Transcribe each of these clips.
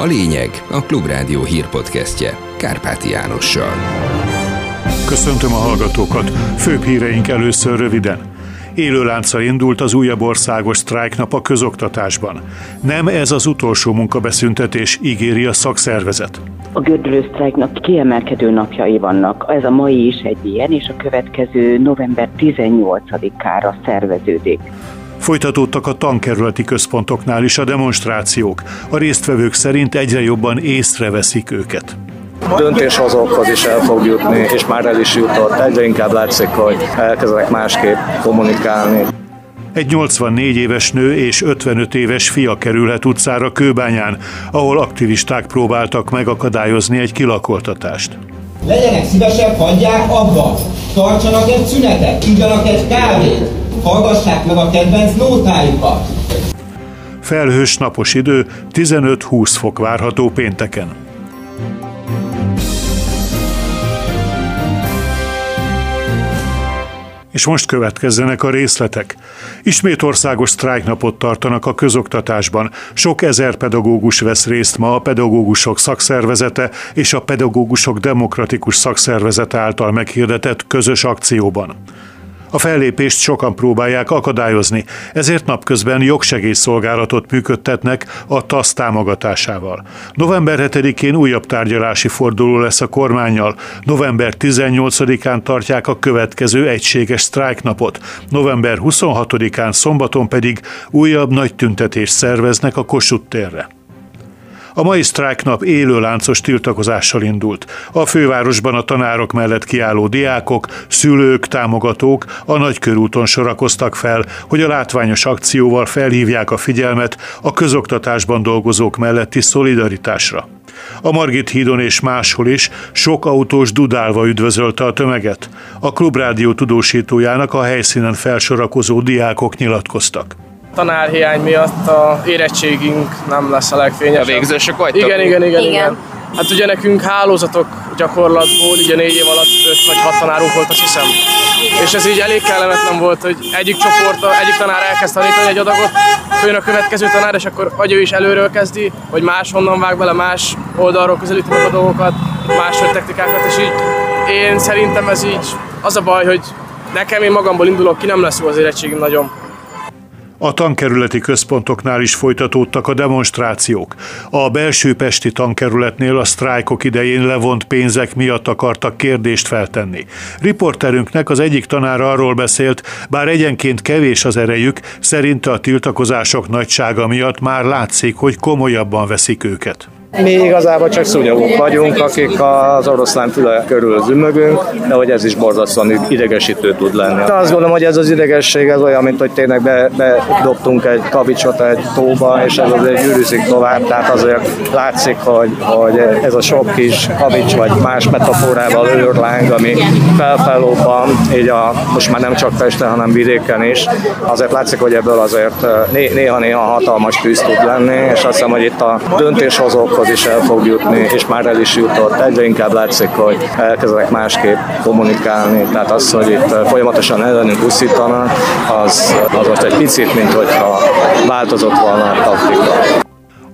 A lényeg a Klubrádió hírpodcastje Kárpáti Jánossal. Köszöntöm a hallgatókat, főbb híreink először röviden. Élő lánca indult az újabb országos sztrájknap a közoktatásban. Nem ez az utolsó munkabeszüntetés, ígéri a szakszervezet. A gördülő sztrájknak kiemelkedő napjai vannak. Ez a mai is egy ilyen, és a következő november 18-ára szerveződik. Folytatódtak a tankerületi központoknál is a demonstrációk. A résztvevők szerint egyre jobban észreveszik őket döntéshozókhoz is el fog jutni, és már el is jutott. Egyre inkább látszik, hogy elkezdenek másképp kommunikálni. Egy 84 éves nő és 55 éves fia kerülhet utcára Kőbányán, ahol aktivisták próbáltak megakadályozni egy kilakoltatást. Legyenek szívesek, hagyják abba! Tartsanak egy szünetet, igyanak egy kávét! Hallgassák meg a kedvenc nótájukat! Felhős napos idő, 15-20 fok várható pénteken. És most következzenek a részletek. Ismét országos sztrájknapot tartanak a közoktatásban. Sok ezer pedagógus vesz részt ma a pedagógusok szakszervezete és a pedagógusok demokratikus szakszervezete által meghirdetett közös akcióban. A fellépést sokan próbálják akadályozni, ezért napközben jogsegélyszolgálatot működtetnek a TASZ támogatásával. November 7-én újabb tárgyalási forduló lesz a kormányjal, november 18-án tartják a következő egységes sztrájknapot, november 26-án szombaton pedig újabb nagy tüntetést szerveznek a Kossuth térre. A mai sztrájknap élő láncos tiltakozással indult. A fővárosban a tanárok mellett kiálló diákok, szülők, támogatók a nagykörúton sorakoztak fel, hogy a látványos akcióval felhívják a figyelmet a közoktatásban dolgozók melletti szolidaritásra. A Margit hídon és máshol is sok autós dudálva üdvözölte a tömeget. A klubrádió tudósítójának a helyszínen felsorakozó diákok nyilatkoztak tanárhiány miatt a érettségünk nem lesz a legfényesebb. A végzősök vagytok? Igen, igen, igen, igen. igen. Hát ugye nekünk hálózatok gyakorlatból, ugye négy év alatt öt vagy hat tanárunk volt, azt hiszem. És ez így elég kellemetlen volt, hogy egyik csoport, egyik tanár elkezd tanítani egy adagot, jön a következő tanár, és akkor vagy ő is előről kezdi, vagy máshonnan vág bele, más oldalról közelíti meg a dolgokat, más technikákat, és így én szerintem ez így az a baj, hogy nekem én magamból indulok ki, nem lesz jó az érettségim nagyon. A tankerületi központoknál is folytatódtak a demonstrációk. A belső pesti tankerületnél a sztrájkok idején levont pénzek miatt akartak kérdést feltenni. Riporterünknek az egyik tanára arról beszélt, bár egyenként kevés az erejük, szerinte a tiltakozások nagysága miatt már látszik, hogy komolyabban veszik őket. Mi igazából csak szúnyogok vagyunk, akik az oroszlán füle körül zümögünk, de hogy ez is borzasztóan idegesítő tud lenni. De azt gondolom, hogy ez az idegesség ez olyan, mint hogy tényleg bedobtunk egy kavicsot egy tóba, és ez azért gyűrűzik tovább, tehát azért látszik, hogy, hogy ez a sok kis kavics, vagy más metaforával őrláng, ami felfelóban, így a, most már nem csak Pesten, hanem vidéken is, azért látszik, hogy ebből azért néha-néha hatalmas tűz tud lenni, és azt hiszem, hogy itt a döntéshozók célokhoz is el fog jutni, és már el is jutott. Egyre inkább látszik, hogy elkezdenek másképp kommunikálni. Tehát az, hogy itt folyamatosan ellenünk buszítanak, az, az most egy picit, mint hogyha változott volna a taktika.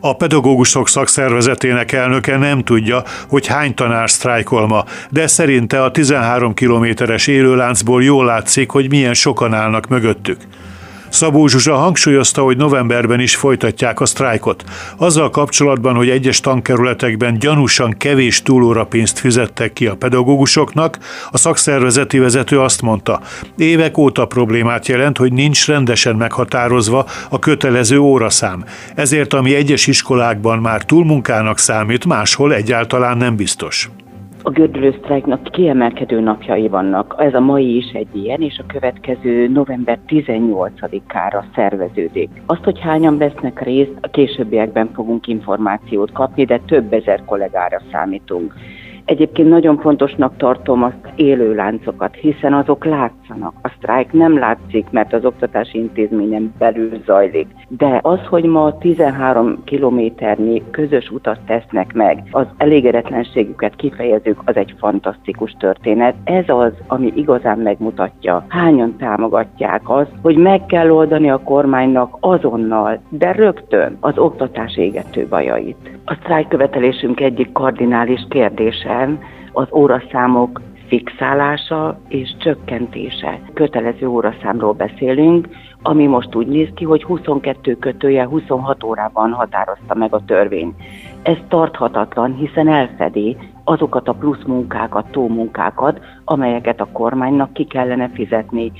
A pedagógusok szakszervezetének elnöke nem tudja, hogy hány tanár sztrájkol ma, de szerinte a 13 kilométeres élőláncból jól látszik, hogy milyen sokan állnak mögöttük. Szabó Zsuzsa hangsúlyozta, hogy novemberben is folytatják a sztrájkot. Azzal kapcsolatban, hogy egyes tankerületekben gyanúsan kevés túlórapénzt fizettek ki a pedagógusoknak, a szakszervezeti vezető azt mondta, évek óta problémát jelent, hogy nincs rendesen meghatározva a kötelező óraszám. Ezért, ami egyes iskolákban már túlmunkának számít, máshol egyáltalán nem biztos a gördülő sztrájknak kiemelkedő napjai vannak. Ez a mai is egy ilyen, és a következő november 18-ára szerveződik. Azt, hogy hányan vesznek részt, a későbbiekben fogunk információt kapni, de több ezer kollégára számítunk. Egyébként nagyon fontosnak tartom azt élő láncokat, hiszen azok látszanak látszanak. A sztrájk nem látszik, mert az oktatási intézményen belül zajlik. De az, hogy ma 13 kilométernyi közös utat tesznek meg, az elégedetlenségüket kifejezők, az egy fantasztikus történet. Ez az, ami igazán megmutatja, hányan támogatják azt, hogy meg kell oldani a kormánynak azonnal, de rögtön az oktatás égető bajait. A sztrájk követelésünk egyik kardinális kérdése az óraszámok fixálása és csökkentése. Kötelező óraszámról beszélünk, ami most úgy néz ki, hogy 22 kötője 26 órában határozta meg a törvény. Ez tarthatatlan, hiszen elfedi azokat a plusz munkákat, tómunkákat, amelyeket a kormánynak ki kellene fizetni.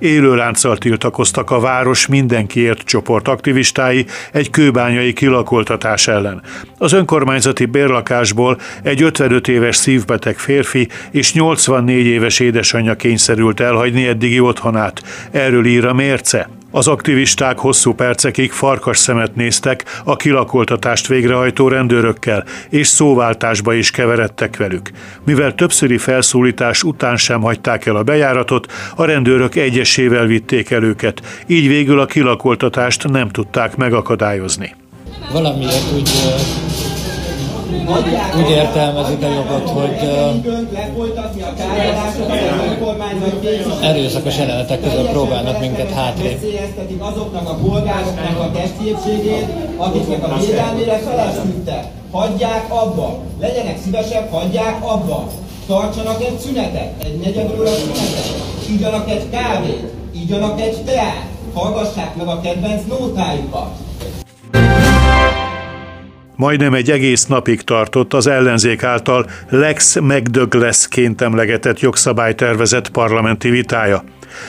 Élőlánccal tiltakoztak a város mindenkiért csoport aktivistái egy kőbányai kilakoltatás ellen. Az önkormányzati bérlakásból egy 55 éves szívbeteg férfi és 84 éves édesanyja kényszerült elhagyni eddigi otthonát. Erről ír a mérce. Az aktivisták hosszú percekig farkas szemet néztek a kilakoltatást végrehajtó rendőrökkel, és szóváltásba is keveredtek velük. Mivel többszöri felszólítás után sem hagyták el a bejáratot, a rendőrök egyesével vitték el őket, így végül a kilakoltatást nem tudták megakadályozni. Valamiért úgy úgy értelmezik a jogot, hogy erőszakos jelenetek között próbálnak minket hátrébb. azoknak a polgároknak a testépségét, akiknek a védelmére felesküdtek. Hagyják abba, legyenek szívesek, hagyják abba. Tartsanak egy szünetet, egy negyed óra szünetet, igyanak egy kávét, igyanak egy teát, hallgassák meg a kedvenc nótájukat. Majdnem egy egész napig tartott az ellenzék által Lex McDouglas-ként emlegetett jogszabálytervezet parlamenti vitája.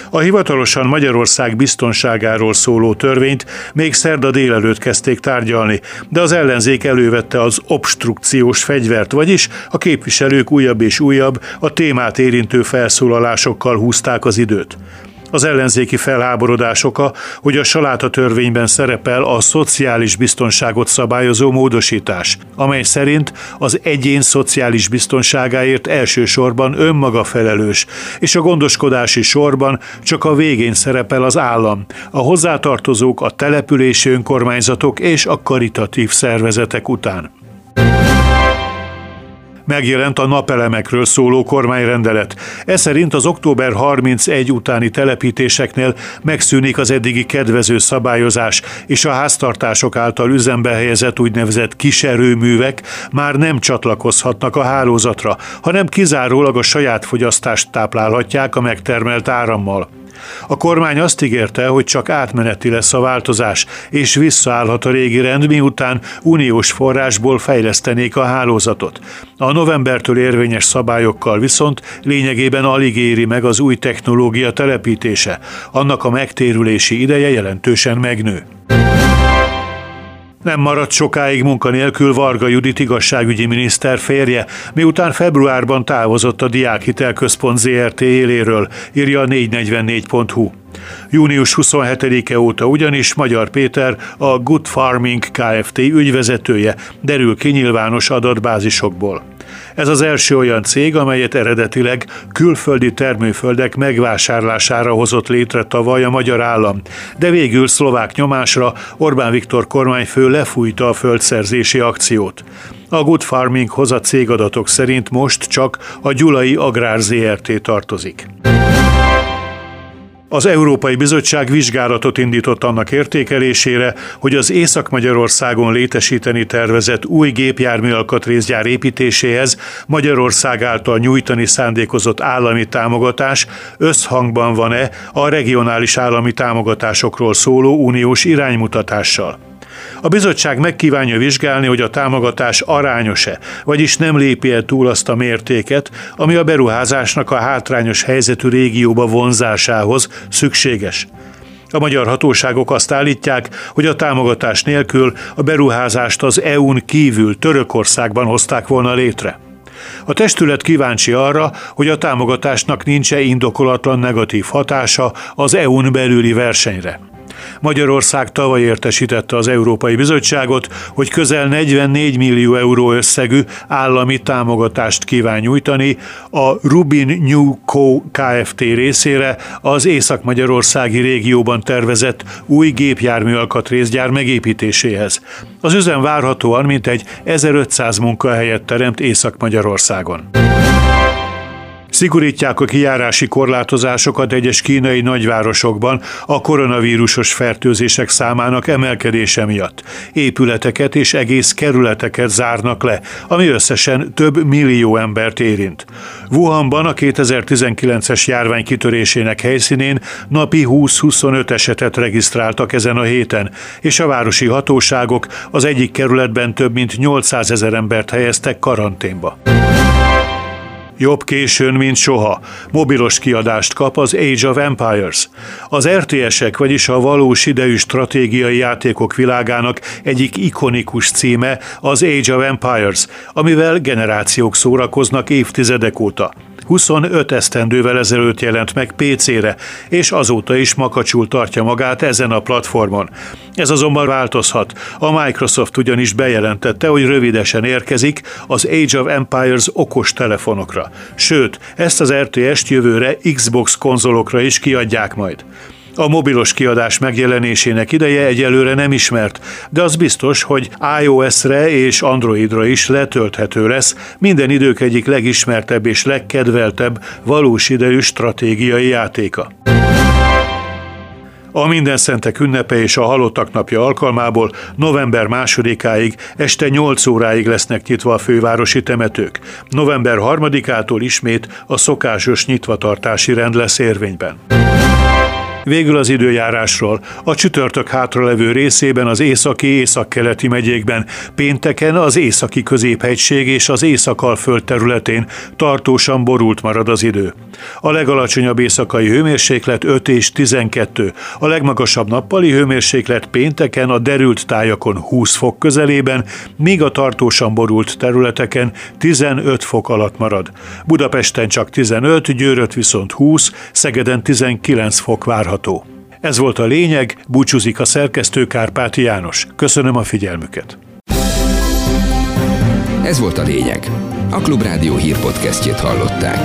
A hivatalosan Magyarország biztonságáról szóló törvényt még szerda délelőtt kezdték tárgyalni, de az ellenzék elővette az obstrukciós fegyvert, vagyis a képviselők újabb és újabb, a témát érintő felszólalásokkal húzták az időt. Az ellenzéki felháborodás oka, hogy a saláta törvényben szerepel a szociális biztonságot szabályozó módosítás, amely szerint az egyén szociális biztonságáért elsősorban önmaga felelős, és a gondoskodási sorban csak a végén szerepel az állam, a hozzátartozók, a települési önkormányzatok és a karitatív szervezetek után megjelent a napelemekről szóló kormányrendelet. Ez szerint az október 31 utáni telepítéseknél megszűnik az eddigi kedvező szabályozás, és a háztartások által üzembe helyezett úgynevezett kiserőművek már nem csatlakozhatnak a hálózatra, hanem kizárólag a saját fogyasztást táplálhatják a megtermelt árammal. A kormány azt ígérte, hogy csak átmeneti lesz a változás, és visszaállhat a régi rend, miután uniós forrásból fejlesztenék a hálózatot. A novembertől érvényes szabályokkal viszont lényegében alig éri meg az új technológia telepítése. Annak a megtérülési ideje jelentősen megnő. Nem maradt sokáig munkanélkül Varga Judit igazságügyi miniszter férje, miután februárban távozott a Diákhitelközpont ZRT éléről, írja a 444.hu. Június 27-e óta ugyanis Magyar Péter a Good Farming Kft. ügyvezetője derül ki nyilvános adatbázisokból. Ez az első olyan cég, amelyet eredetileg külföldi termőföldek megvásárlására hozott létre tavaly a magyar állam, de végül szlovák nyomásra Orbán Viktor kormányfő lefújta a földszerzési akciót. A Good Farminghoz a cégadatok szerint most csak a Gyulai Agrár ZRT tartozik. Az Európai Bizottság vizsgálatot indított annak értékelésére, hogy az Észak-Magyarországon létesíteni tervezett új gépjármű alkatrészgyár építéséhez Magyarország által nyújtani szándékozott állami támogatás összhangban van-e a regionális állami támogatásokról szóló uniós iránymutatással. A bizottság megkívánja vizsgálni, hogy a támogatás arányos-e, vagyis nem lépi el túl azt a mértéket, ami a beruházásnak a hátrányos helyzetű régióba vonzásához szükséges. A magyar hatóságok azt állítják, hogy a támogatás nélkül a beruházást az EU-n kívül Törökországban hozták volna létre. A testület kíváncsi arra, hogy a támogatásnak nincs-e indokolatlan negatív hatása az EU-n belüli versenyre. Magyarország tavaly értesítette az Európai Bizottságot, hogy közel 44 millió euró összegű állami támogatást kíván nyújtani a Rubin New Co. Kft. részére az Észak-Magyarországi régióban tervezett új gépjármű alkatrészgyár megépítéséhez. Az üzem várhatóan mintegy 1500 munkahelyet teremt Észak-Magyarországon. Szigorítják a kijárási korlátozásokat egyes kínai nagyvárosokban a koronavírusos fertőzések számának emelkedése miatt. Épületeket és egész kerületeket zárnak le, ami összesen több millió embert érint. Wuhanban a 2019-es járvány kitörésének helyszínén napi 20-25 esetet regisztráltak ezen a héten, és a városi hatóságok az egyik kerületben több mint 800 ezer embert helyeztek karanténba. Jobb későn, mint soha. Mobilos kiadást kap az Age of Empires. Az RTS-ek, vagyis a valós idejű stratégiai játékok világának egyik ikonikus címe az Age of Empires, amivel generációk szórakoznak évtizedek óta. 25 esztendővel ezelőtt jelent meg PC-re, és azóta is makacsul tartja magát ezen a platformon. Ez azonban változhat. A Microsoft ugyanis bejelentette, hogy rövidesen érkezik az Age of Empires okos telefonokra. Sőt, ezt az RTS-t jövőre Xbox konzolokra is kiadják majd. A mobilos kiadás megjelenésének ideje egyelőre nem ismert, de az biztos, hogy iOS-re és Androidra is letölthető lesz minden idők egyik legismertebb és legkedveltebb valós idejű stratégiai játéka. A Minden Szentek ünnepe és a Halottak napja alkalmából november másodikáig este 8 óráig lesznek nyitva a fővárosi temetők. November harmadikától ismét a szokásos nyitvatartási rend lesz érvényben. Végül az időjárásról. A csütörtök hátralevő részében az északi északkeleti megyékben pénteken az északi középhegység és az északalföld területén tartósan borult marad az idő. A legalacsonyabb éjszakai hőmérséklet 5 és 12, a legmagasabb nappali hőmérséklet pénteken a derült tájakon 20 fok közelében, míg a tartósan borult területeken 15 fok alatt marad. Budapesten csak 15, Győröt viszont 20, Szegeden 19 fok várható várható. Ez volt a lényeg, búcsúzik a szerkesztő Kárpáti János. Köszönöm a figyelmüket. Ez volt a lényeg. A Klubrádió hírpodcastjét hallották.